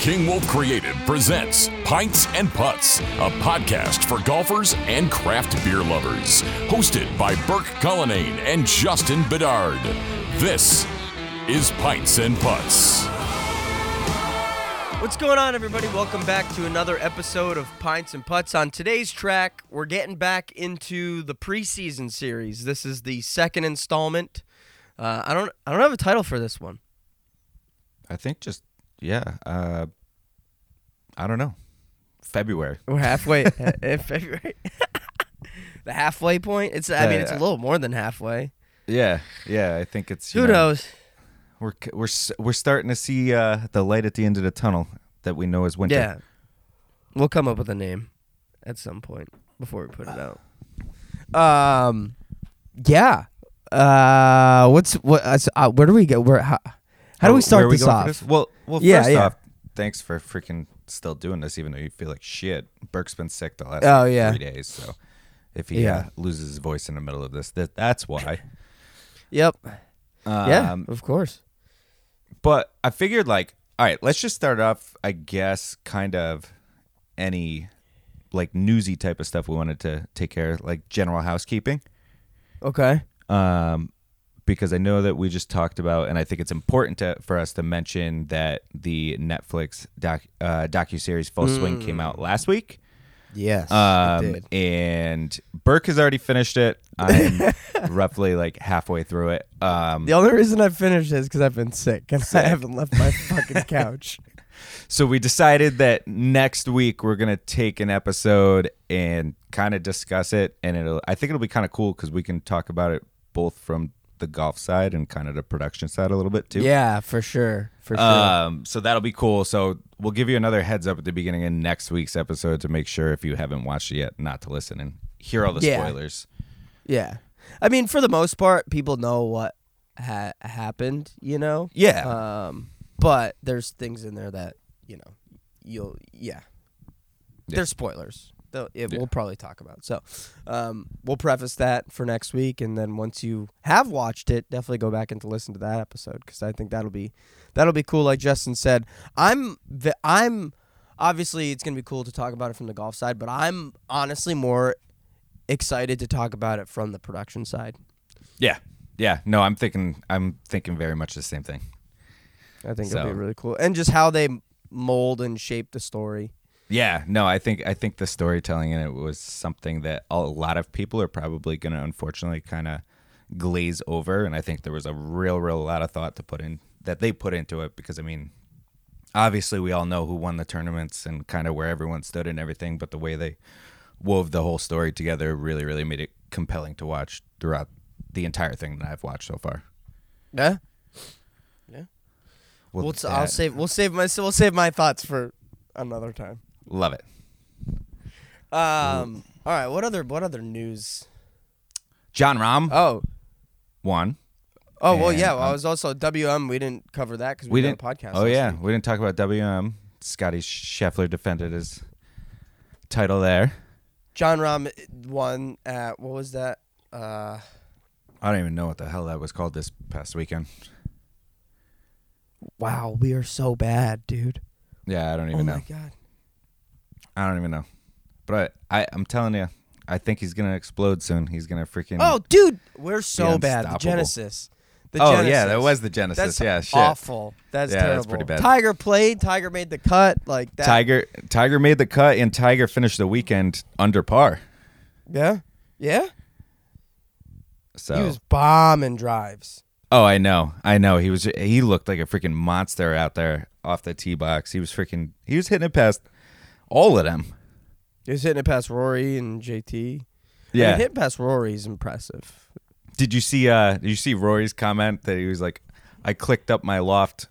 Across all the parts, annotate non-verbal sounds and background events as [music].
King Wolf Creative presents Pints and Putts, a podcast for golfers and craft beer lovers. Hosted by Burke Cullinane and Justin Bedard. This is Pints and Putts. What's going on, everybody? Welcome back to another episode of Pints and Putts. On today's track, we're getting back into the preseason series. This is the second installment. Uh, I don't, I don't have a title for this one. I think just yeah. Uh, I don't know. February. We're halfway in [laughs] February. [laughs] the halfway point. It's, I mean, it's a little more than halfway. Yeah, yeah. I think it's. you Who know, knows? We're c- we're s- we're starting to see uh, the light at the end of the tunnel that we know is winter. Yeah, we'll come up with a name at some point before we put it out. Um, yeah. Uh, what's what? Uh, so, uh, where do we go? Where? How, how do we start we this off? this? Well, well. Yeah, first yeah. off, thanks for freaking still doing this, even though you feel like shit. Burke's been sick the last Oh, like, yeah. three days, so if he Yeah. uh, loses his voice in the middle of this, that that's why. Yep. yeah. Um, Of course. But I figured, like, all right, let's just start off, I guess, kind of any like newsy type of stuff we wanted to take care of, like general housekeeping. Okay. Um, because I know that we just talked about, and I think it's important to, for us to mention that the Netflix doc uh, docu series Full Swing came out last week. Yes. Um, and Burke has already finished it. I'm [laughs] roughly like halfway through it. Um, the only reason I finished is because I've been sick and I haven't left my fucking [laughs] couch. So we decided that next week we're gonna take an episode and kind of discuss it, and it'll. I think it'll be kind of cool because we can talk about it both from the golf side and kind of the production side a little bit too. Yeah, for sure. For sure. Um. So that'll be cool. So we'll give you another heads up at the beginning of next week's episode to make sure if you haven't watched it yet, not to listen and hear all the Yeah. spoilers. yeah. I mean, for the most part, people know what ha- happened, you know? Yeah. Um, but there's things in there that, you know, you'll, yeah. There's spoilers. It, Yeah. We'll probably talk about. So, um, we'll preface that for next week, and then once you have watched it, definitely go back and to listen to that episode because I think that'll be that'll be cool. Like Justin said, I'm I'm obviously it's gonna be cool to talk about it from the golf side, but I'm honestly more excited to talk about it from the production side. yeah. Yeah. No, I'm thinking. I'm thinking very much the same thing. I think it'll be really cool, and just how they mold and shape the story. Yeah, no, I think I think the storytelling in it was something that a lot of people are probably going to unfortunately kind of glaze over, and I think there was a real, real lot of thought to put in that they put into it because I mean, obviously we all know who won the tournaments and kind of where everyone stood and everything, but the way they wove the whole story together really, really made it compelling to watch throughout the entire thing that I've watched so far. Yeah, Well, we'll, I'll that- save we'll save my we'll save my thoughts for another time. Love it. Um. All right. What other what other news? Jon Rahm Oh. won. Oh well, And, yeah. Well, I um, was also WM. We didn't cover that because we, we did didn't a podcast. Oh last yeah, week. we didn't talk about WM. Scotty Scheffler defended his title there. Jon Rahm won at what was that? Uh, I don't even know what the hell that was called this past weekend. wow, we are so bad, dude. Yeah, I don't even know. Oh my god. I don't even know. But I, I'm telling you, I think he's gonna explode soon. He's gonna freaking. Oh, dude, we're so bad. The. Genesis. The Oh, Genesis. yeah, that was the Genesis. That's yeah, shit. awful. That's Yeah, terrible. that's pretty bad. Tiger played. Tiger made the cut. Like that. Tiger, Tiger made the cut, and Tiger finished the weekend under par. Yeah. Yeah. So. He was bombing drives. oh, I know, I know. He was. He looked like a freaking monster out there off the tee box. He was freaking. He was hitting it past all of them. He was hitting it past Rory and JT. Yeah. I mean, hitting past Rory is impressive. Did you see? Uh, did you see Rory's comment that he was like, "I clicked up my loft,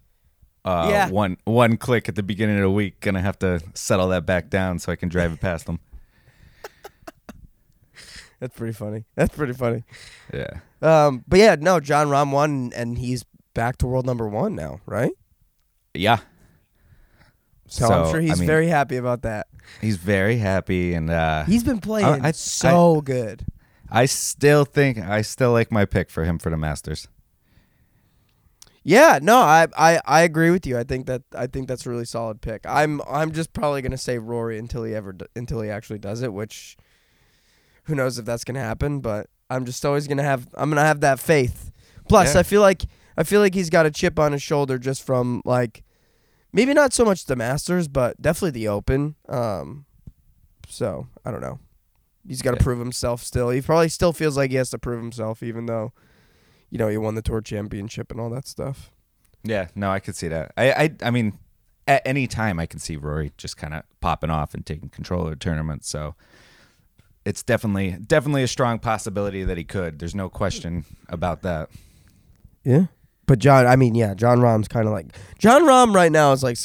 uh, Yeah. one one click at the beginning of the week. Gonna have to settle that back down so I can drive it past them." [laughs] That's pretty funny. That's pretty funny. Yeah, Um, but yeah, no, Jon Rahm won, and he's back to world number one now, right? yeah. So, I'm So, sure I he's mean- very happy about that. He's very happy, and uh, He's been playing I- so good. I still think I still like my pick for him for the Masters. Yeah, no, I, I I agree with you. I think that I think that's a really solid pick. I'm I'm just probably gonna say Rory until he ever until he actually does it, which who knows if that's gonna happen. But I'm just always gonna have I'm gonna have that faith. Plus, Yeah. I feel like I feel like he's got a chip on his shoulder just from like maybe not so much the Masters, but definitely the Open. Um, so I don't know. He's got to Yeah. prove himself still. He probably still feels like he has to prove himself, even though you know he won the Tour Championship and all that stuff. Yeah, no, I could see that. I, I, I mean, at any time I can see Rory just kind of popping off and taking control of the tournament. So it's definitely, definitely a strong possibility that he could. There's no question about that. Yeah. But Jon, I mean, yeah, Jon Rahm's kind of like Jon Rahm right now is like,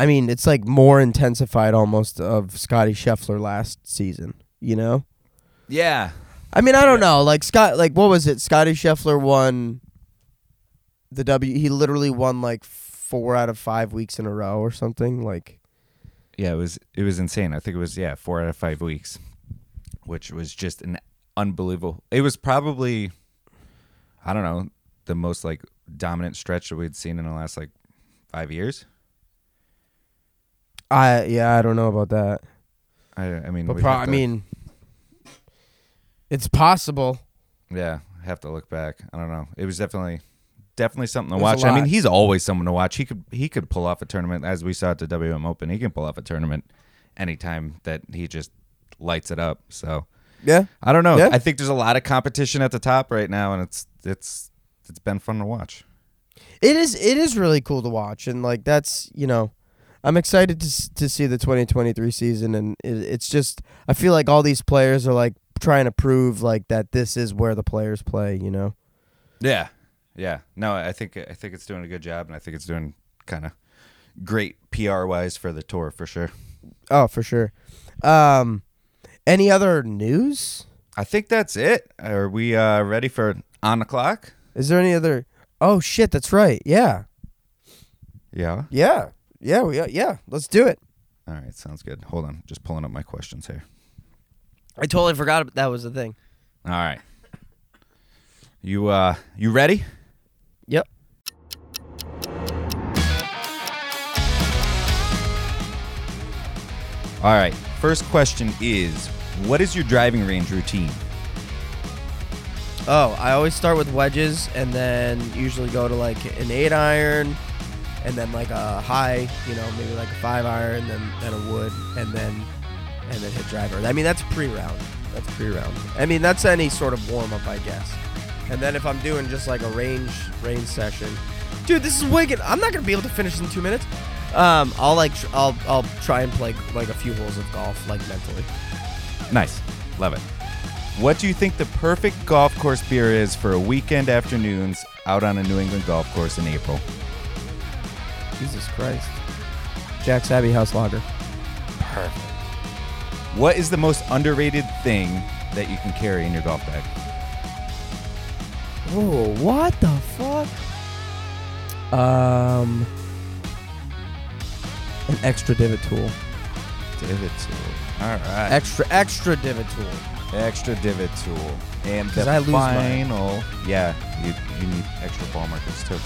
I mean, it's like more intensified almost of Scotty Scheffler last season. You know, Yeah, I mean, I don't know, like Scott, like what was it? Scotty Scheffler won the W. He literally won like four out of five weeks in a row or something. Like, yeah, it was, it was insane. I think it was, yeah, four out of five weeks, which was just an unbelievable. It was probably, I don't know, the most like dominant stretch that we'd seen in the last like five years. I yeah, I don't know about that, I, I mean, but pro- I mean, it's possible. Yeah, I have to look back. I don't know. It was definitely definitely something to watch. I mean, he's always someone to watch. He could he could pull off a tournament as we saw at the WM Open. He can pull off a tournament anytime that he just lights it up. So Yeah. I don't know. Yeah. I think there's a lot of competition at the top right now, and it's it's it's been fun to watch. It is it is really cool to watch and like that's you know I'm excited to to see the 2023 season and it, it's just I feel like all these players are like trying to prove like that this is where the players play you know Yeah, yeah. No, I think I think it's doing a good job, and I think it's doing kind of great PR wise for the tour for sure. oh for sure um any other news I think that's it. Are we uh, ready for on the clock? Is there any other oh shit that's right yeah Yeah. yeah yeah we yeah let's do it All right, sounds good. Hold on, just pulling up my questions here. I totally forgot that was the thing All right. You uh you ready? yep All right. First question is what is your driving range routine? Oh, I always start with wedges and then usually go to like an eight iron and then like a high, you know, maybe like a five iron, then then a wood, and then and then hit driver. I mean that's pre-round. That's pre-round. I mean that's any sort of warm up, I guess. And then if I'm doing just like a range range session, dude, this is wicked. I'm not gonna be able to finish in two minutes. Um, I'll like tr- I'll I'll try and play like a few holes of golf like mentally. Nice. Love it. What do you think the perfect golf course beer is for a weekend afternoons out on a New England golf course in April? Jesus Christ. Jack's Abbey House Lager. Perfect. What is the most underrated thing that you can carry in your golf bag? Oh, what the fuck? Um, an extra divot tool. Divot tool. All right. Extra, extra divot tool. Extra divot tool. And the I lose mine. final, yeah, you, you need extra ball markers too.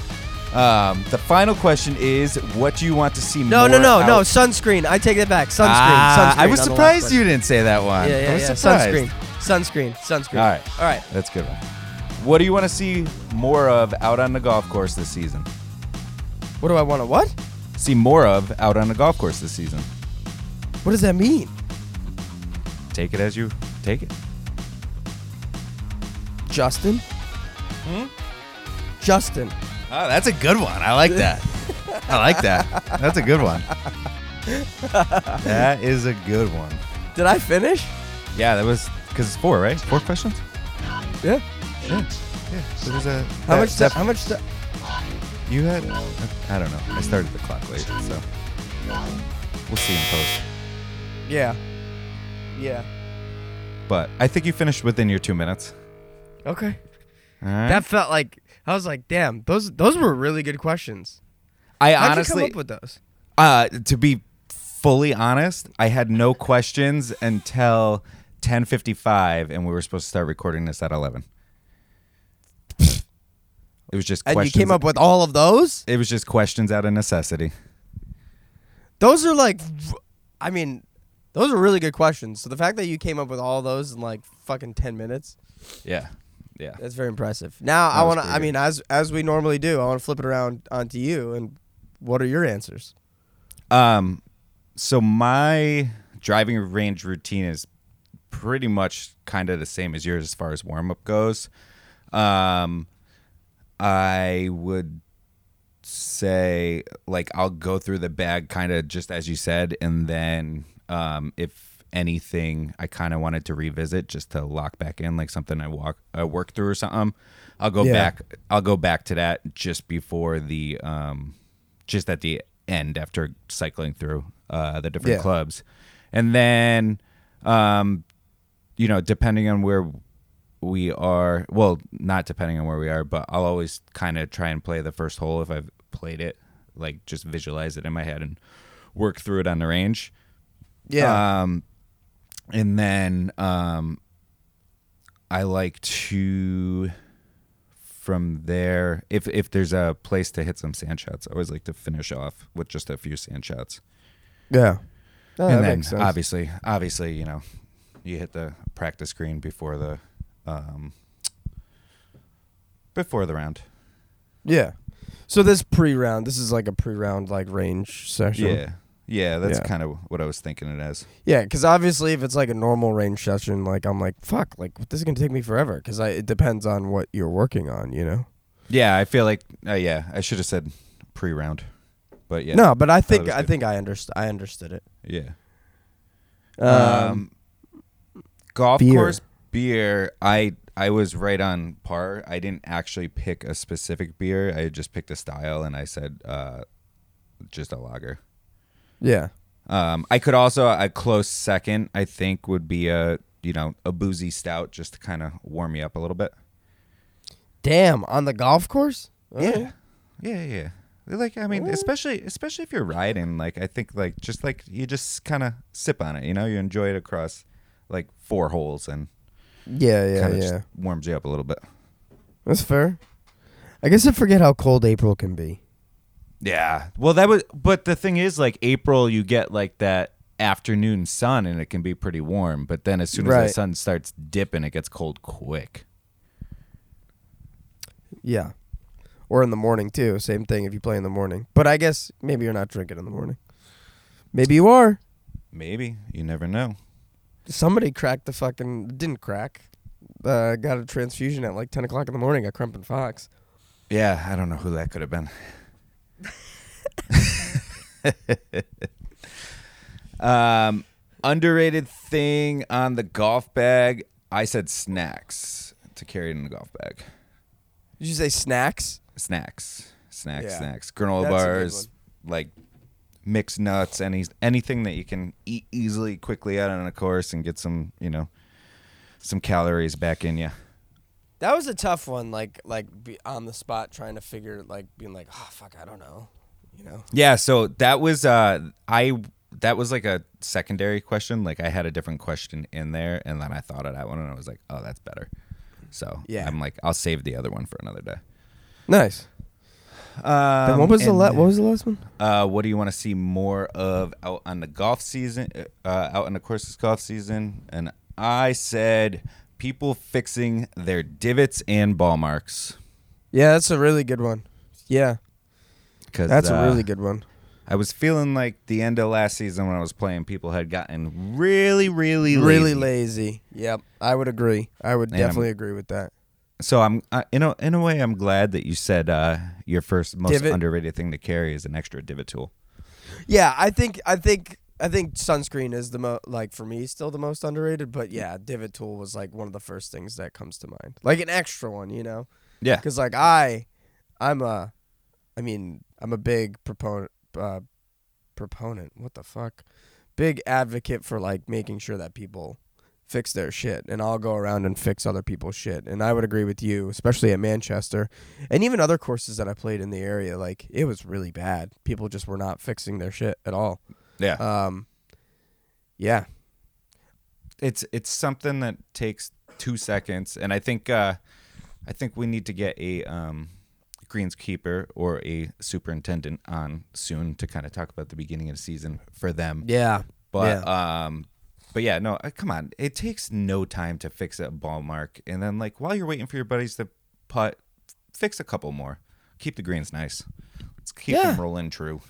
Um, the final question is, what do you want to see No, more? no, no, no. out- Sunscreen. I take it back. Sunscreen. Ah, sunscreen I was on the last surprised one. you didn't say that one. Yeah, yeah, I was yeah. surprised. Sunscreen. Sunscreen. Sunscreen. All right. All right. That's a good one. What do you want to see more of out on the golf course this season? What do I want to what? See more of out on the golf course this season. What does that mean? Take it as you take it. Justin? Hmm? Justin. Oh, that's a good one. I like that. I like that. That's a good one. That is a good one. Did I finish? Yeah, that was because it's four, right? Four questions. Yeah. Yeah. Yeah. So there's a How that- much? that- how much? ti- you had? I don't know. I started the clock late, so we'll see in post. yeah. Yeah. But I think you finished within your two minutes. Okay. Right. That felt like I was like, damn, those those were really good questions. I How'd honestly, you come up with those? uh, to be fully honest, I had no questions until 10:55, and we were supposed to start recording this at 11. It was just And questions. you came up with all of those? It was just questions out of necessity. Those are like, I mean, those are really good questions. So the fact that you came up with all those in like fucking ten minutes, Yeah, yeah. that's very impressive. Now I That was want to. I mean, as as we normally do, I want to flip it around onto you. And what are your answers? Um, so my driving range routine is pretty much kind of the same as yours as far as warm up goes. Um, I would say like I'll go through the bag kind of just as you said, and then um, if anything I kind of wanted to revisit just to lock back in, like something I walk I work through or something, I'll go Yeah. back. I'll go back to that just before the um, just at the end after cycling through uh, the different Yeah. clubs, and then um, you know depending on where we are well not depending on where we are but i'll always kind of try and play the first hole if i've played it like just visualize it in my head and work through it on the range um and then um i like to from there if if there's a place to hit some sand shots i always like to finish off with just a few sand shots Yeah. Oh, and then obviously obviously you know you hit the practice green before the um before the round Yeah. So this pre-round, this is like a pre-round like range session. yeah yeah that's Yeah. kind of what i was thinking it as Yeah, because obviously, if it's like a normal range session, like I'm like, fuck, like this is gonna take me forever. Because I it depends on what you're working on, you know. yeah i feel like uh, yeah i should have said pre-round but yeah No, but I think was I good. think I understood. I understood it. yeah Um, golf beer. course beer i i was right on par i didn't actually pick a specific beer i just picked a style and i said uh just a lager yeah. Um, I could also a close second. I think would be a you know a boozy stout just to kind of warm you up a little bit. Damn, on the golf course. Yeah, yeah, yeah. Like I mean, especially especially if you're riding. Like I think like just like you just kind of sip on it. You know, you enjoy it across like four holes and Yeah, yeah, yeah. just warms you up a little bit. That's fair. I guess I forget how cold April can be. Yeah. Well, that was. But the thing is, like April, you get like that afternoon sun, and it can be pretty warm. But then as soon as Right. the sun starts dipping, it gets cold quick. Yeah. Or in the morning too. Same thing if you play in the morning. But I guess maybe you're not drinking in the morning. Maybe you are. Maybe you never know. Somebody cracked the fucking didn't crack. Uh, got a transfusion at like ten o'clock in the morning at Crumpin-Fox. Yeah, I don't know who that could have been. Um, underrated thing on the golf bag. I said snacks to carry in the golf bag. Did you say snacks? Snacks, snacks, Yeah. snacks. Granola That's bars, like mixed nuts, any anything that you can eat easily, quickly out on a course and get some, you know, some calories back in you. That was a tough one. Like like be on the spot trying to figure like being like oh fuck I don't know, you know. Yeah, so that was uh I that was like a secondary question. Like I had a different question in there and then I thought of that one and I was like, "Oh, that's better." So, Yeah. I'm like, I'll save the other one for another day. Nice. Um, what was the la- what was the last one? Uh, what do you want to see more of out on the golf season? Uh, out on the courses golf season, and I said people fixing their divots and ball marks Yeah, that's a really good one. Yeah, because that's a really good one. I was feeling like the end of last season when I was playing, people had gotten really, really, lazy. Really lazy. Yep, I would agree. I would And I'm- definitely agree with that. So I'm, uh, in a in a way, I'm glad that you said uh, your first most Divot. underrated thing to carry is an extra divot tool. Yeah, I think I think I think sunscreen is the mo like for me still the most underrated. But yeah, divot tool was like one of the first things that comes to mind, like an extra one, you know. Yeah, Because like I, I'm a, I mean I'm a big proponent. Uh, proponent. What the fuck? Big advocate for like making sure that people fix their shit, and I'll go around and fix other people's shit. And I would agree with you, especially at Manchester, and even other courses that I played in the area. Like it was really bad. People just were not fixing their shit at all. yeah. Um, yeah, it's it's something that takes two seconds, and I think uh, I think we need to get a um, greenskeeper or a superintendent on soon to kind of talk about the beginning of the season for them. Yeah. But um, but yeah, no, uh, come on. It takes no time to fix a ball mark, and then like while you're waiting for your buddies to putt, fix a couple more. Keep the greens nice. Let's keep Yeah. them rolling true.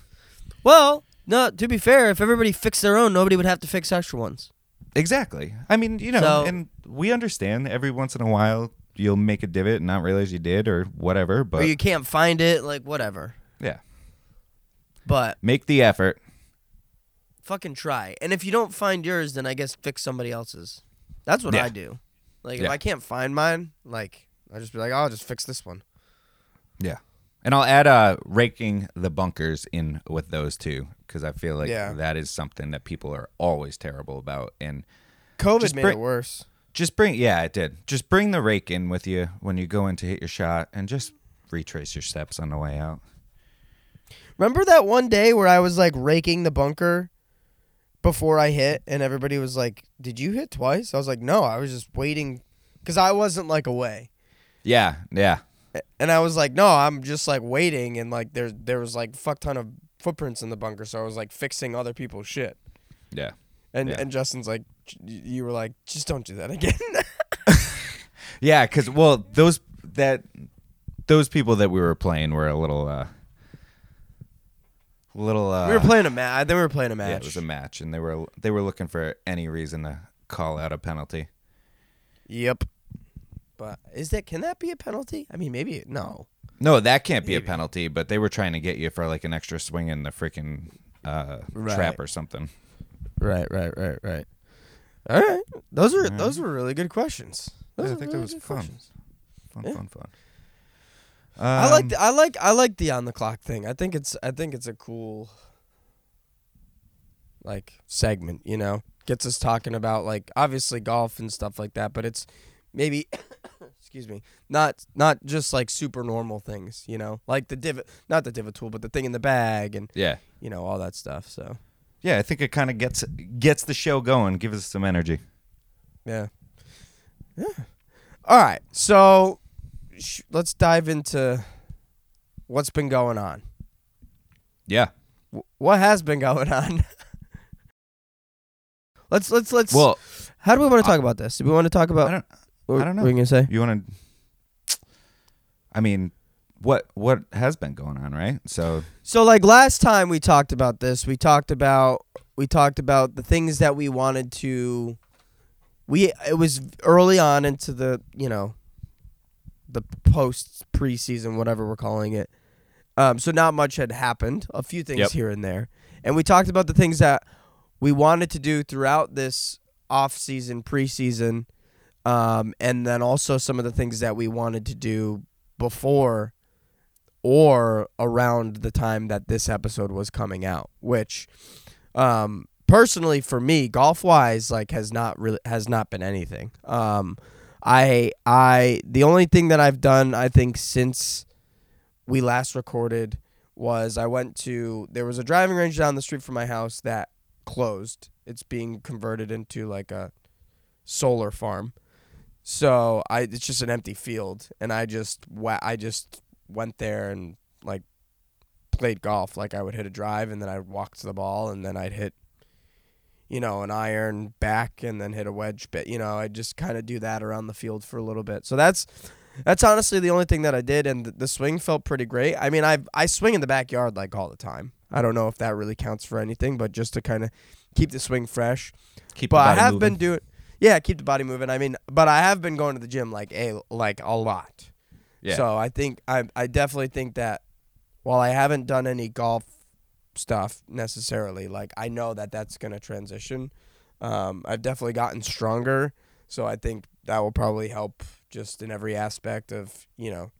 Well, no. To be fair, if everybody fixed their own, nobody would have to fix extra ones. Exactly. I mean, you know, So- and we understand every once in a while you'll make a divot and not realize you did or whatever, but or you can't find it, like whatever. yeah, But make the effort. fucking try. And if you don't find yours, then I guess fix somebody else's. That's what Yeah. I do. Like if I can't find mine, like I just be like, oh, I'll just fix this one. Yeah. And I'll add uh raking the bunkers in with those two because I feel like Yeah. that is something that people are always terrible about and COVID made it worse. Just bring yeah, it did. Just bring the rake in with you when you go in to hit your shot and just retrace your steps on the way out. Remember that one day where I was like raking the bunker before I hit, and everybody was like, "Did you hit twice?" I was like, "No, I was just waiting," because I wasn't like away, Yeah, yeah. and I was like, "No, I'm just like waiting," and like there there was like fuck ton of footprints in the bunker, so I was like fixing other people's shit, Yeah. And Yeah. and Justin's like, you were like, just don't do that again. [laughs] Yeah, cuz well, those that those people that we were playing were a little uh little uh we were playing a match. Then we were playing a match. Yeah, it was a match and they were they were looking for any reason to call out a penalty. Yep. But is that can that be a penalty? I mean, maybe no. No, that can't be a penalty, but they were trying to get you for like an extra swing in the freaking uh, Right. trap or something. Right, right, right, right. All right, those are those were really good questions. Those Yeah, I think that was fun. questions. Fun, Yeah. fun, fun. I like Um, the, I like I like the on the clock thing. I think it's I think it's a cool like segment. You know, gets us talking about like obviously golf and stuff like that, but it's maybe [coughs] excuse me not not just like super normal things. You know, like the divot not the divot tool, but the thing in the bag and yeah, you know all that stuff. So yeah. I think it kind of gets gets the show going, gives us some energy. Yeah. Yeah. All right. So sh- let's dive into what's been going on. Yeah. W- what has been going on? [laughs] let's let's let's. Well, how do we want to talk about this? Do we want to talk about? I don't. what, I don't know. What are you gonna say? You want to? I mean, what what has been going on, right? So So like last time we talked about this, we talked about we talked about the things that we wanted to we it was early on into the, you know, the post preseason whatever we're calling it. Um so not much had happened, a few things Yep. here and there. And we talked about the things that we wanted to do throughout this off season, preseason, um, and then also some of the things that we wanted to do before or around the time that this episode was coming out, which um personally for me, golf wise, like has not really has not been anything. Um I I the only thing that I've done I think since we last recorded was I went to there was a driving range down the street from my house that closed. It's being converted into like a solar farm. So I it's just an empty field and I just I just went there and like played golf. Like I would hit a drive and then I'd walk to the ball and then I'd hit you know, an iron back and then hit a wedge bit. You know, I just kind of do that around the field for a little bit. So that's that's honestly the only thing that I did and the swing felt pretty great. I mean, I I swing in the backyard like all the time. I don't know if that really counts for anything, but just to kind of keep the swing fresh. keep. But the I have moving. been doing yeah, keep the body moving. I mean, but I have been going to the gym like a like a lot. Yeah. So I think I I definitely think that while I haven't done any golf stuff necessarily, like I know that that's gonna transition. Um, I've definitely gotten stronger, so I think that will probably help just in every aspect of you know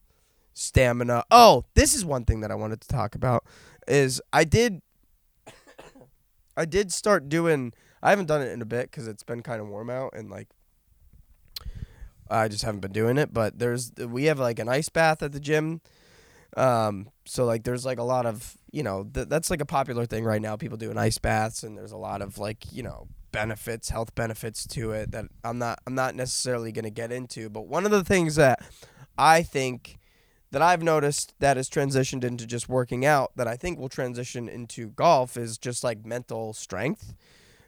stamina. Oh, this is one thing that I wanted to talk about is I did [coughs] I did start doing. I haven't done it in a bit because it's been kind of warm out and like I just haven't been doing it. But there's we have like an ice bath at the gym. Um, so like there's like a lot of you know th- that's like a popular thing right now. People doing ice baths and there's a lot of like you know benefits, health benefits to it that I'm not I'm not necessarily gonna get into. But one of the things that I think that I've noticed that has transitioned into just working out that I think will transition into golf is just like mental strength.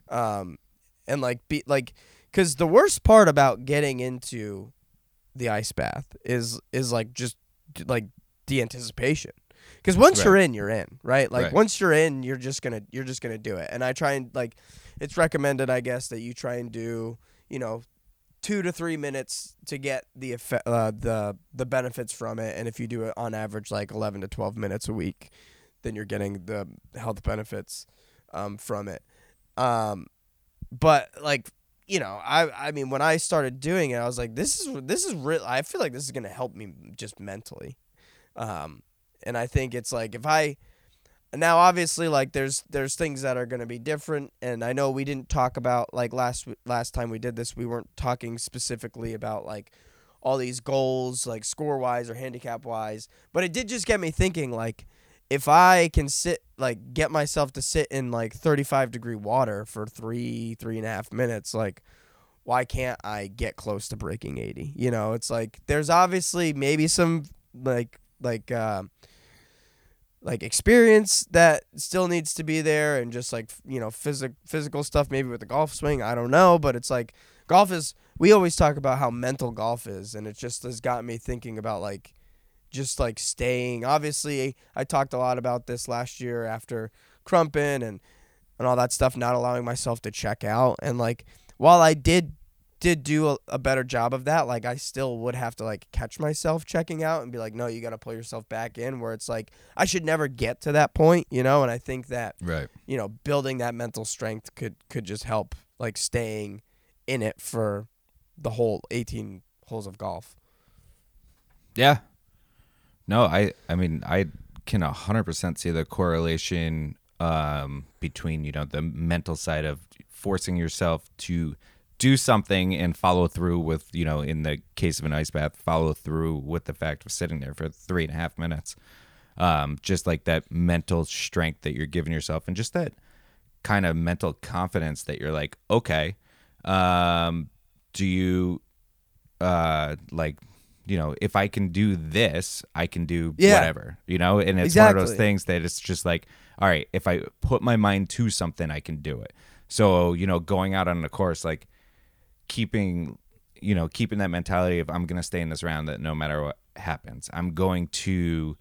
Um, and like be like cuz the worst part about getting into the ice bath is is like just like the anticipation. Cuz once Right. you're in, you're in, right? Like Right. once you're in, you're just going to you're just to do it. And I try and like it's recommended I guess that you try and do, you know, two to three minutes to get the effect, uh, the the benefits from it. And if you do it on average like eleven to twelve minutes a week, then you're getting the health benefits um, from it. Um, but like you know, I I mean, when I started doing it, I was like, this is this is real. I feel like this is gonna help me just mentally. Um, and I think it's like if I now obviously like there's there's things that are to be different and i know we didn't talk about like last last time we did this we weren't talking specifically about like all these goals like score wise or handicap wise but it did just get me thinking like if i can sit like get myself to sit in like 35 degree water for three three and a half minutes like why can't i get close to breaking 80 you know it's like there's obviously maybe some like like uh like experience that still needs to be there and just like you know physic physical stuff maybe with the golf swing I don't know but it's like golf is we always talk about how mental golf is and it just has got me thinking about like just like staying obviously I talked a lot about this last year after Crumpin and and all that stuff not allowing myself to check out and like while I did did do a, a better job of that like I still would have to like catch myself checking out and be like no you got to pull yourself back in where it's like I should never get to that point you know and I think that Right. you know building that mental strength could could just help like staying in it for the whole 18 holes of golf Yeah. No, I I mean I can 100% see the correlation um, between, you know, the mental side of forcing yourself to do something and follow through with, you know, in the case of an ice bath, follow through with the fact of sitting there for three and a half minutes. Um, just like that mental strength that you're giving yourself and just that kind of mental confidence that you're like, okay, um, do you uh like you know if i can do this i can do Yeah. whatever you know? And it's one of those things that it's just like all right if i put my mind to something i can do it. So you know going out on the course like keeping you know keeping that mentality of i'm gonna stay in this round that no matter what happens i'm going to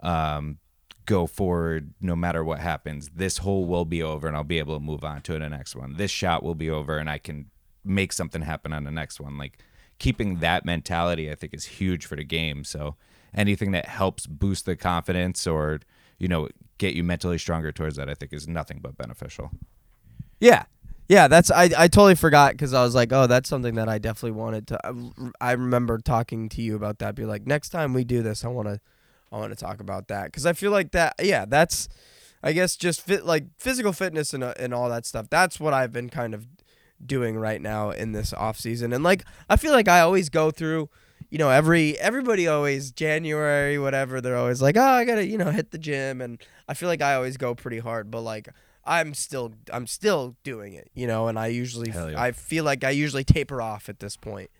um go forward no matter what happens. This hole will be over and i'll be able to move on to the next one. This shot will be over and i can make something happen on the next one. Like keeping that mentality i think is huge for the game so anything that helps boost the confidence or you know get you mentally stronger towards that i think is nothing but beneficial Yeah. Yeah, that's I, I totally forgot because I was like, oh, that's something that I definitely wanted to. I, I remember talking to you about that. Be like, next time we do this, I want to, I want to talk about that because I feel like that. Yeah, that's, I guess just fit like physical fitness and uh, and all that stuff. That's what I've been kind of doing right now in this off season. And like, I feel like I always go through, you know, every everybody always January whatever. They're always like, oh, I gotta you know hit the gym, and I feel like I always go pretty hard, but like. I'm still I'm still doing it, you know, and I usually yeah. I feel like I usually taper off at this point.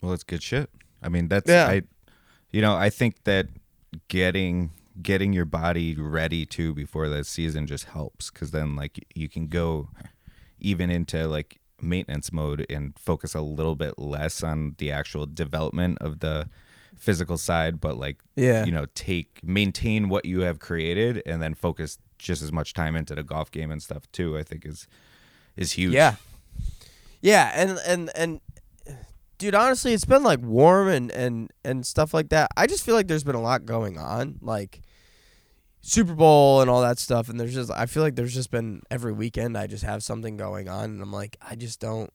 Well, that's good shit. I mean, that's Yeah. I, you know, I think that getting getting your body ready too before the season just helps because then like you can go even into like maintenance mode and focus a little bit less on the actual development of the physical side, but like Yeah. you know, take maintain what you have created and then focus just as much time into the golf game and stuff too. I think is is huge. Yeah. Yeah, and and and dude, honestly, it's been like warm and and and stuff like that. I just feel like there's been a lot going on, like Super Bowl and all that stuff and there's just I feel like there's just been every weekend I just have something going on and I'm like I just don't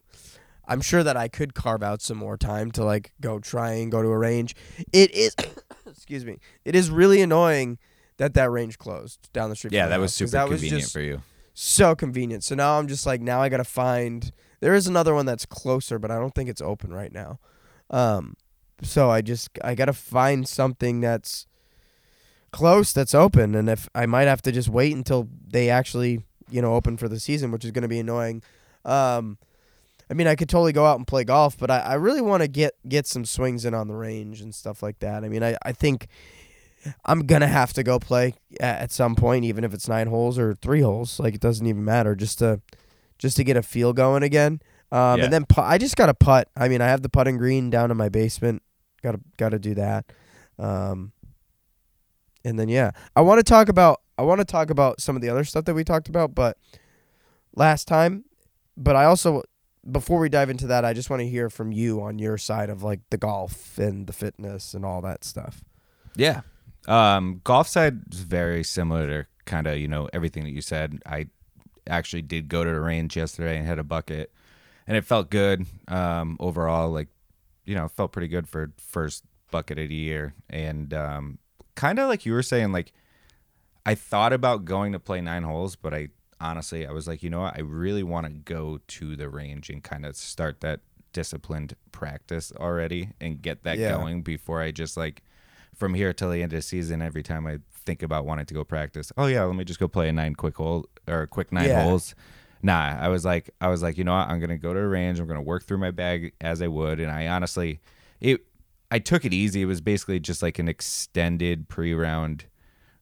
I'm sure that I could carve out some more time to like go try and go to a range. It is [coughs] excuse me. It is really annoying that that range closed down the street. Yeah, that was super that convenient just- for you. so convenient. So now I'm just like now I gotta find. There is another one that's closer, but I don't think it's open right now. Um, so I just I gotta find something that's close that's open, and if I might have to just wait until they actually you know open for the season, which is gonna be annoying. Um, I mean, I could totally go out and play golf, but I, I really want to get get some swings in on the range and stuff like that. I mean, I, I think I'm gonna have to go play at, at some point, even if it's nine holes or three holes. Like it doesn't even matter, just to just to get a feel going again. Um, Yeah. And then I just got to putt. I mean, I have the putting green down in my basement. Got to got to do that. Um, and then yeah, I want to talk about I want to talk about some of the other stuff that we talked about, but last time. But I also before we dive into that, I just want to hear from you on your side of like the golf and the fitness and all that stuff. Yeah. Um, golf side is very similar to kind of, you know, everything that you said. I actually did go to the range yesterday and had a bucket and it felt good. Um, overall, like, you know, felt pretty good for first bucket of the year. And, um, kind of like you were saying, like, I thought about going to play nine holes, but I honestly, I was like, you know what? I really want to go to the range and kind of start that disciplined practice already and get that Yeah. going before I just like from here till the end of the season. Every time I think about wanting to go practice, oh yeah, let me just go play a nine quick hole or a quick nine Yeah. holes. Nah, I was like, I was like, you know what? I'm gonna go to the range. I'm gonna work through my bag as I would, and I honestly, it, I took it easy. It was basically just like an extended pre-round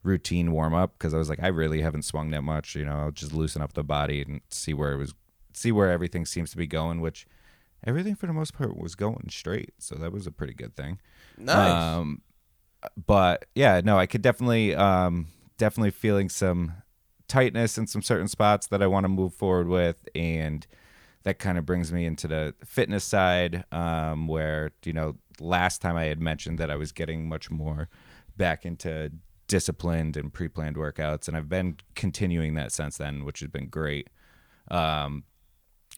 routine warm up because I was like, I really haven't swung that much. You know, I'll just loosen up the body and see where it was, see where everything seems to be going. Which everything for the most part was going straight, so that was a pretty good thing. Um, but yeah, no, I could definitely, um, definitely feeling some tightness in some certain spots that I want to move forward with, and that kind of brings me into the fitness side, um, where you know last time I had mentioned that I was getting much more back into disciplined and pre-planned workouts, and I've been continuing that since then, which has been great. Um,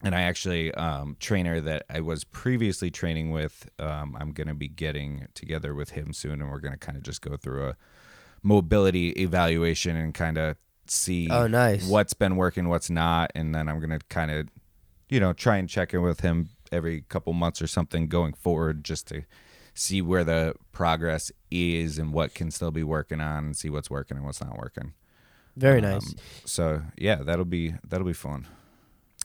and I actually um, trainer that I was previously training with. Um, I'm going to be getting together with him soon, and we're going to kind of just go through a mobility evaluation and kind of see Oh, nice. what's been working, what's not, and then I'm going to kind of, you know, try and check in with him every couple months or something going forward, just to see where the progress is and what can still be working on, and see what's working and what's not working. Very Um, nice. so yeah, that'll be that'll be fun.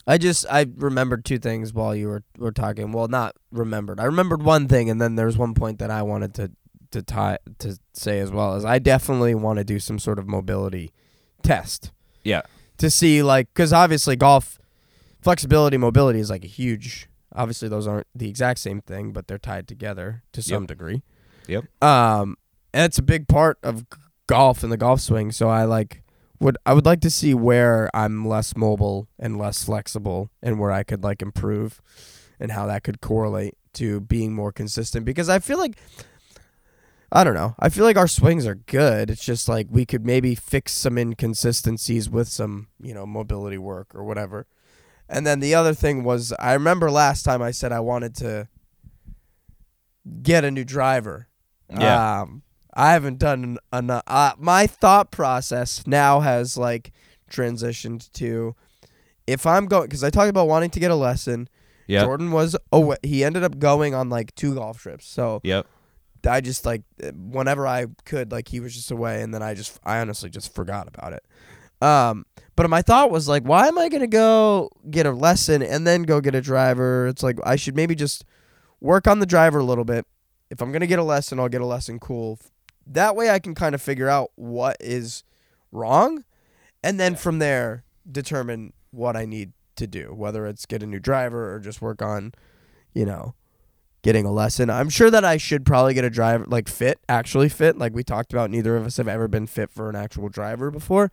I just I remembered two things while you were were talking. Well, not remembered. I remembered one thing, and then there's one point that I wanted to to tie to say as well. As I definitely want to do some sort of mobility test Yeah. to see like because obviously golf flexibility mobility is like a huge. Obviously, those aren't the exact same thing, but they're tied together to some degree. Yep. Um, and it's a big part of golf and the golf swing. So I like would I would like to see where I'm less mobile and less flexible, and where I could like improve, and how that could correlate to being more consistent. Because I feel like I don't know. I feel like our swings are good. It's just like we could maybe fix some inconsistencies with some, you know, mobility work or whatever. And then the other thing was I remember last time I said I wanted to get a new driver. Yeah. Um, I haven't done enough. Uh, my thought process now has like transitioned to if I'm going because I talked about wanting to get a lesson. Yep. Jordan was away. He ended up going on like two golf trips. So Yep. I just like whenever I could, like he was just away, and then I just I honestly just forgot about it. Um, but my thought was like, why am I gonna go get a lesson and then go get a driver? It's like I should maybe just work on the driver a little bit. If I'm gonna get a lesson, I'll get a lesson cool. That way, I can kind of figure out what is wrong, and then from there determine what I need to do, whether it's get a new driver or just work on, you know, getting a lesson. I'm sure that I should probably get a driver like fit, actually fit. Like we talked about, neither of us have ever been fit for an actual driver before.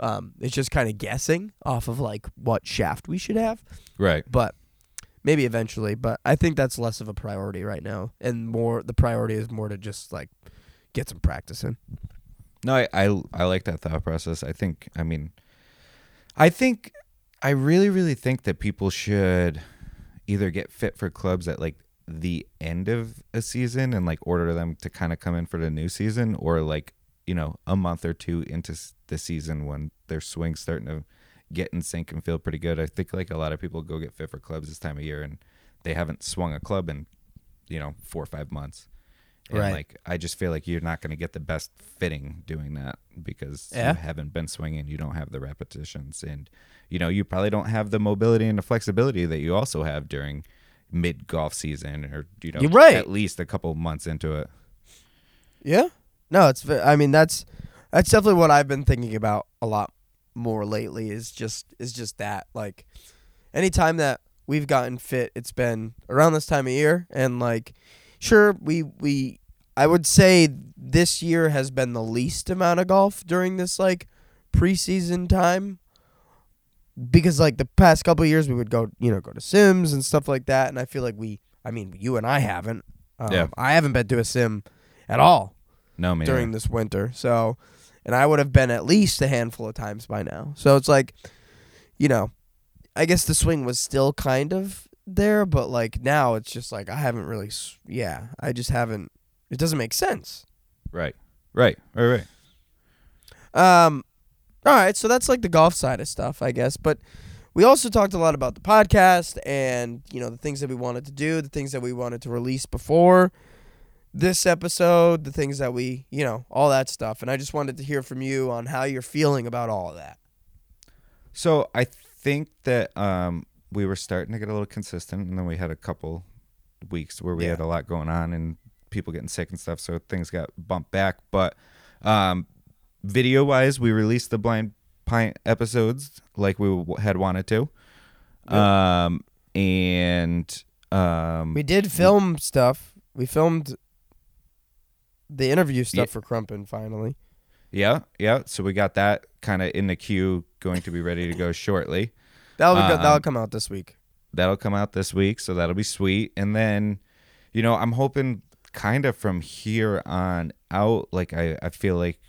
Um, it's just kind of guessing off of like what shaft we should have, Right. but maybe eventually. But I think that's less of a priority right now, and more the priority is more to just like get some practice in. No, I, I I like that thought process. I think I mean I think I really really think that people should either get fit for clubs at like the end of a season and like order them to kind of come in for the new season or like you know a month or two into s- the season when their swing's starting to get in sync and feel pretty good. I think like a lot of people go get fit for clubs this time of year and they haven't swung a club in you know 4 or 5 months. And Right. like I just feel like you're not going to get the best fitting doing that because Yeah. you haven't been swinging, you don't have the repetitions and you know, you probably don't have the mobility and the flexibility that you also have during mid golf season or you know You're right. at least a couple months into it. Yeah. No, it's. I mean, that's that's definitely what I've been thinking about a lot more lately. Is just is just that like, anytime that we've gotten fit, it's been around this time of year, and like, sure we we I would say this year has been the least amount of golf during this like preseason time. Because like the past couple of years, we would go, you know, go to sims and stuff like that, and I feel like we, I mean, you and I haven't. Um, Yeah. I haven't been to a sim at all No, man. during this winter. So, and I would have been at least a handful of times by now. So it's like, you know, I guess the swing was still kind of there, but like now it's just like I haven't really. s- Yeah, I just haven't. It doesn't make sense. right. Right. Right, right. Um, all right, so that's like the golf side of stuff, I guess. But we also talked a lot about the podcast and you know the things that we wanted to do, the things that we wanted to release before this episode, the things that we, you know, all that stuff. And I just wanted to hear from you on how you're feeling about all of that. So I think that um, we were starting to get a little consistent, and then we had a couple weeks where we Yeah. had a lot going on and people getting sick and stuff, so things got bumped back. But um, video wise, we released the blind pint episodes like we w- had wanted to, um, and um, We did film stuff. We filmed the interview stuff Yeah. for Crumpin finally. yeah, yeah. So we got that kind of in the queue, going to be ready to go shortly. That'll Um, that'll come out this week. that'll come out this week so that'll be sweet and then you know i'm hoping kind of from here on out like i, I feel like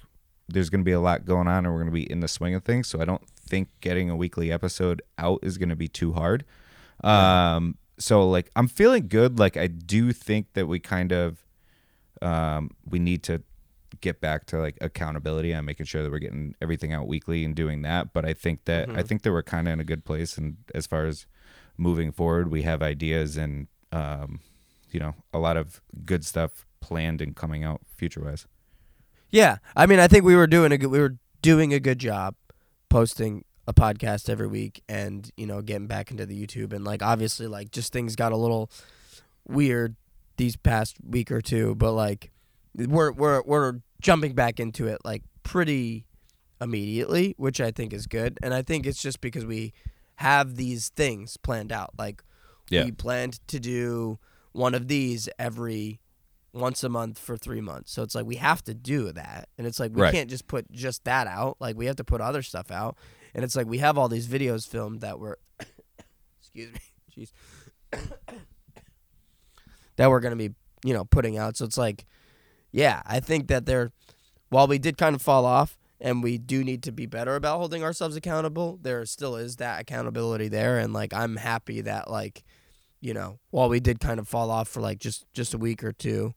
there's going to be a lot going on and we're going to be in the swing of things so i don't think getting a weekly episode out is going to be too hard um so like i'm feeling good like i do think that we kind of um we need to get back to like accountability and making sure that we're getting everything out weekly and doing that. But i think that i think that we're kind of in a good place. And as far as moving forward we have ideas and um you know a lot of good stuff planned and coming out future wise Yeah, I mean, I think we were doing a good we were doing a good job posting a podcast every week, and you know, getting back into the YouTube, and like obviously, like just things got a little weird these past week or two, but like we're we're we're jumping back into it like pretty immediately, which I think is good, and I think it's just because we have these things planned out, like Yeah. we planned to do one of these every once a month for three months. So it's like we have to do that, and it's like we Right. can't just put just that out. Like we have to put other stuff out, and it's like we have all these videos filmed that were, [coughs] excuse me, [coughs] jeez, that we're gonna be you know putting out. So it's like, yeah, I think that they're while we did kind of fall off. And we do need to be better about holding ourselves accountable. There still is that accountability there, and like I'm happy that like, you know, while we did kind of fall off for like just just a week or two,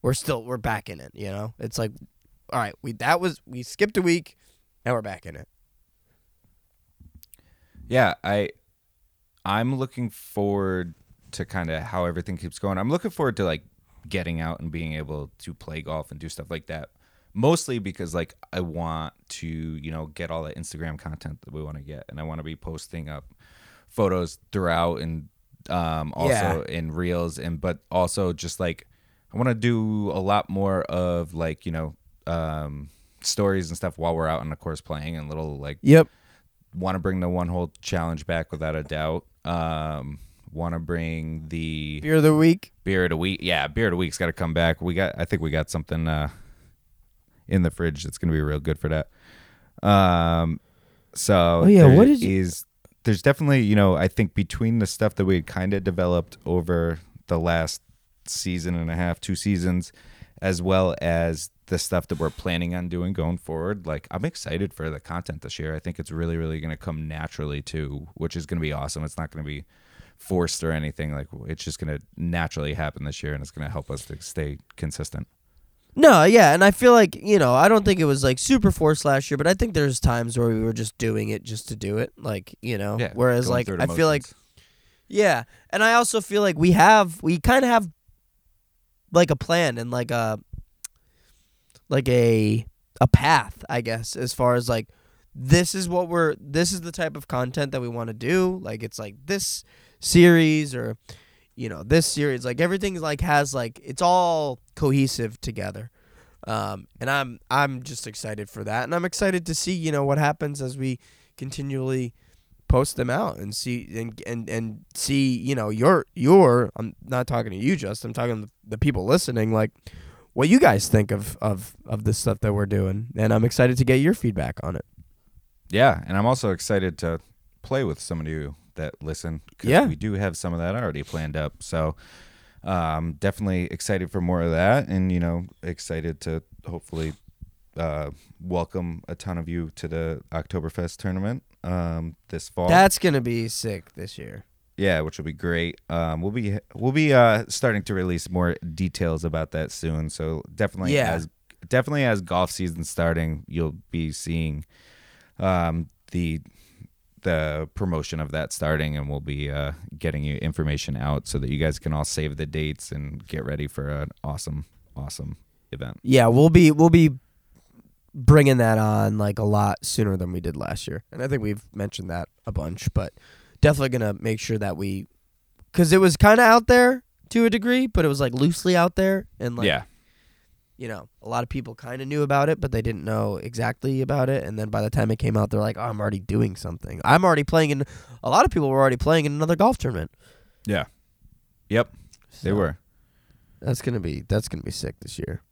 we're still we're back in it. You know, it's like, all right, we that was we skipped a week, and we're back in it. yeah i i'm looking forward to kind of how everything keeps going i'm looking forward to like getting out and being able to play golf and do stuff like that mostly because like i want to you know get all the instagram content that we want to get and i want to be posting up photos throughout and um also in reels and but also just like i want to do a lot more of like you know um stories and stuff while we're out on the course playing and little like Yep. want to bring the one hole challenge back without a doubt. Um, want to bring the Beer of the week. beer of the week. Yeah, beer of the week's got to come back. We got. I think we got something uh, in the fridge that's gonna be real good for that. Um, so Oh, yeah, what you- is- there's definitely you know I think between the stuff that we had kind of developed over the last season and a half, two seasons, as well as the stuff that we're planning on doing going forward. Like I'm excited for the content this year. I think it's really, really going to come naturally too, which is going to be awesome. It's not going to be forced or anything. Like it's just going to naturally happen this year, and it's going to help us to stay consistent. No, yeah, and I feel like you know I don't think it was like super forced last year, but I think there's times where we were just doing it just to do it, like you know. Yeah. Whereas like I feel like. Yeah, and I also feel like we have we kind of have like a plan and like a like a a path, I guess, as far as like this is what we're this is the type of content that we want to do. Like it's like this series or you know, this series like everything's like has like it's all cohesive together. Um and I'm I'm just excited for that and I'm excited to see, you know, what happens as we continually post them out and see and and, and see, you know, your your I'm not talking to you just, I'm talking to the people listening like what you guys think of of of the stuff that we're doing and I'm excited to get your feedback on it. Yeah, and I'm also excited to play with some of you that listen. Yeah. we do have some of that already planned up. So, um, definitely excited for more of that, and you know, excited to hopefully uh, welcome a ton of you to the Oktoberfest tournament um, this fall. That's going to be sick this year. yeah, which will be great. Um, we'll be we'll be uh, starting to release more details about that soon. So definitely Yeah. as definitely as golf season starting, you'll be seeing um, the the promotion of that starting, and we'll be uh, getting you information out so that you guys can all save the dates and get ready for an awesome awesome event. Yeah, we'll be we'll be bringing that on like a lot sooner than we did last year, and I think we've mentioned that a bunch. But definitely gonna make sure that we, because it was kind of out there to a degree, but it was like loosely out there, and like yeah, you know, a lot of people kind of knew about it, but they didn't know exactly about it. And then by the time it came out, they're like, "Oh, I'm already doing something. I'm already playing in." A lot of people were already playing in another golf tournament. yeah, yep, they were. That's gonna be that's gonna be sick this year.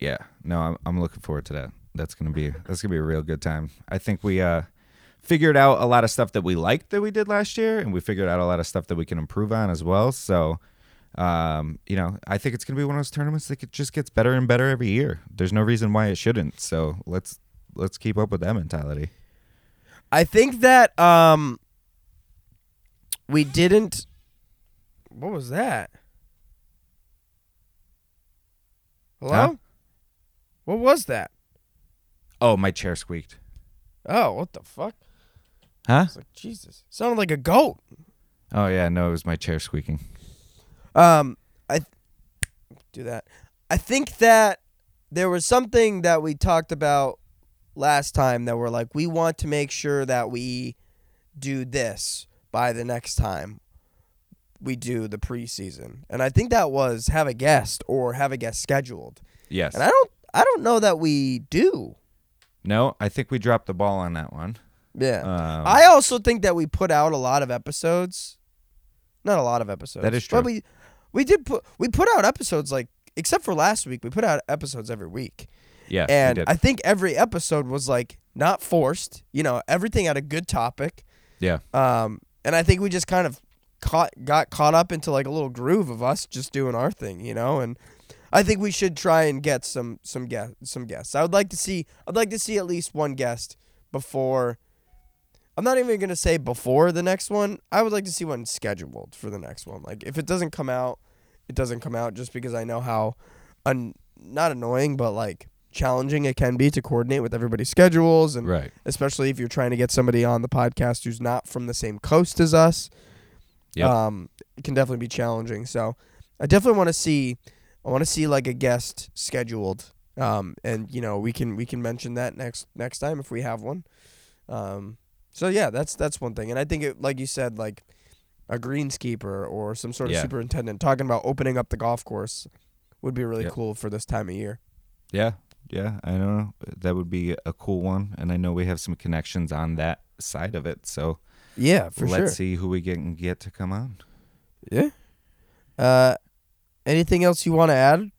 Yeah, no, I'm I'm looking forward to that. That's gonna be that's gonna be a real good time. I think we uh figured out a lot of stuff that we liked that we did last year, and we figured out a lot of stuff that we can improve on as well. So, um, you know, I think it's gonna be one of those tournaments that it just gets better and better every year. There's no reason why it shouldn't. So let's let's keep up with that mentality. I think that um we didn't What was that? Hello? Huh? What was that? Oh, my chair squeaked. Oh, what the fuck? Huh? Like Jesus. Sounded like a goat. Oh yeah, no, it was my chair squeaking. Um I th- do that. I think that there was something that we talked about last time that we're like we want to make sure that we do this by the next time we do the preseason. And I think that was have a guest or have a guest scheduled. Yes. And I don't I don't know that we do. no, I think we dropped the ball on that one. Yeah. Um, I also think that we put out a lot of episodes. Not a lot of episodes. That is But true. we we did put we put out episodes like except for last week, we put out episodes every week. we and. I think every episode was like not forced. You know, everything had a good topic. yeah. Um, and I think we just kind of caught got caught up into like a little groove of us just doing our thing, you know. And I think we should try and get some some guest some guests. I would like to see I'd like to see at least one guest before. I'm not even gonna say before the next one. I would like to see one scheduled for the next one. Like if it doesn't come out, it doesn't come out. Just because I know how, un- not annoying, but like challenging it can be to coordinate with everybody's schedules and Right. especially if you're trying to get somebody on the podcast who's not from the same coast as us. Yep. Um, it can definitely be challenging. So I definitely want to see, I want to see like a guest scheduled. Um, and you know we can we can mention that next next time if we have one. Um, so yeah, that's that's one thing, and I think it like you said like a greenskeeper or some sort of Yeah. superintendent talking about opening up the golf course would be really Yep. cool for this time of year. Yeah, yeah, I know that would be a cool one, and I know we have some connections on that side of it. So Yeah, for let's sure. see who we can get to come on. Yeah. Uh, anything else you want to add?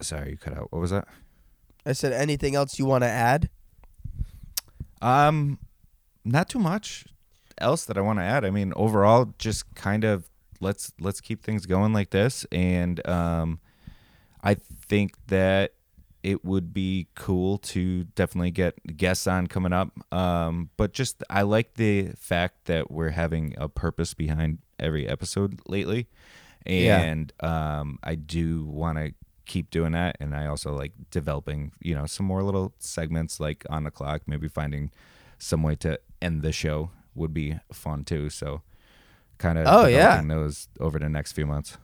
Sorry, you cut out. What was that? I said anything else you want to add? Um, not too much else that I want to add. I mean, overall, just kind of let's let's keep things going like this, and um, I think that it would be cool to definitely get guests on coming up. Um, but just I like the fact that we're having a purpose behind every episode lately, Yeah. and um, I do want to keep doing that and i also like developing you know some more little segments like on the clock maybe finding some way to end the show would be fun too so kind of Oh, yeah. those over the next few months.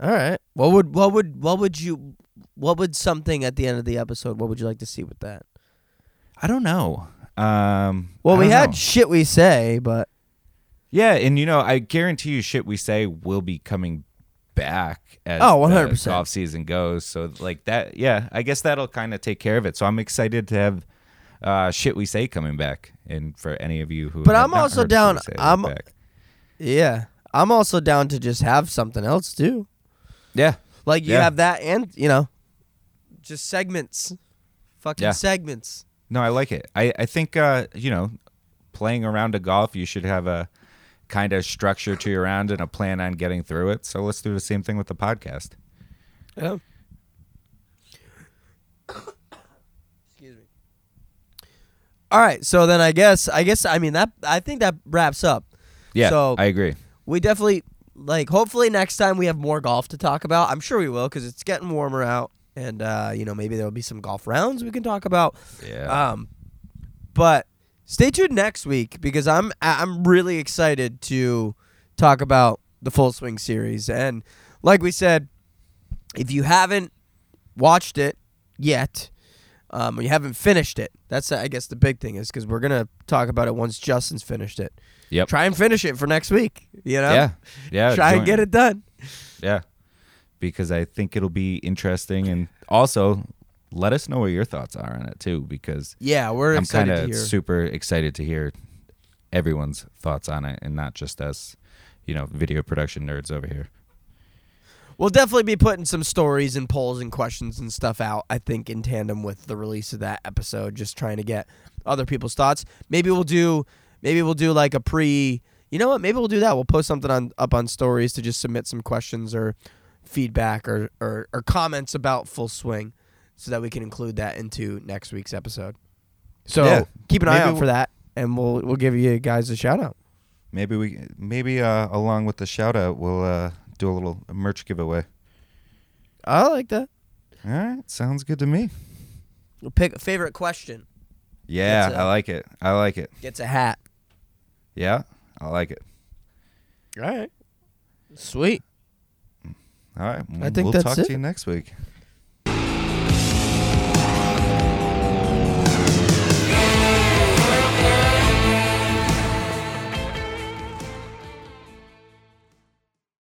All right. What would what would what would you what would something at the end of the episode? What would you like to see with that? I don't know. Um, Well, we had know. shit we say, but yeah, and you know, I guarantee you, shit we say will be coming back as Oh, 100%. golf season goes. So like that, yeah, I guess that'll kind of take care of it. So I'm excited to have uh, shit we say coming back, and for any of you who, But I'm also down- We Say, look I'm- yeah, I'm also down to just have something else too. yeah, Like you Yeah. have that, and you know, just segments, fucking Yeah. segments. No, I like it. I, I think uh, you know, playing around a golf, you should have a kind of structure to your round and a plan on getting through it. So let's do the same thing with the podcast. Yeah. Excuse me. All right, so then I guess I guess I mean that I think that wraps up. Yeah, So- I agree. We definitely like hopefully next time we have more golf to talk about. I'm sure we will cuz it's getting warmer out and uh, you know maybe there'll be some golf rounds we can talk about. Yeah. Um but stay tuned next week because I'm I'm really excited to talk about the Full Swing series and like we said if you haven't watched it yet, um, or you haven't finished it, that's I guess the big thing is because we're gonna talk about it once Justin's finished it. Yep. Try and finish it for next week. You know. yeah. Yeah. [laughs] Try and get it done. Yeah. Because I think it'll be interesting and also let us know what your thoughts are on it too because Yeah, we're I'm kind of super excited to hear everyone's thoughts on it and not just us, you know, video production nerds over here. We'll definitely be putting some stories and polls and questions and stuff out. I think in tandem with the release of that episode, just trying to get other people's thoughts. Maybe we'll do, maybe we'll do like a pre. You know what? Maybe we'll do that. We'll post something on up on stories to just submit some questions or feedback or or, or comments about full swing, so that we can include that into next week's episode. So Yeah. keep an eye Maybe out for that, and we'll we'll give you guys a shout out. Maybe we maybe uh, along with the shout out we'll uh, do a little merch giveaway. I like that. All right, sounds good to me. We'll pick a favorite question. Yeah, That's a- I like it. I like it. Gets a hat. Yeah, I like it. All right. Sweet. All right, I think we'll that's talk it. to you next week.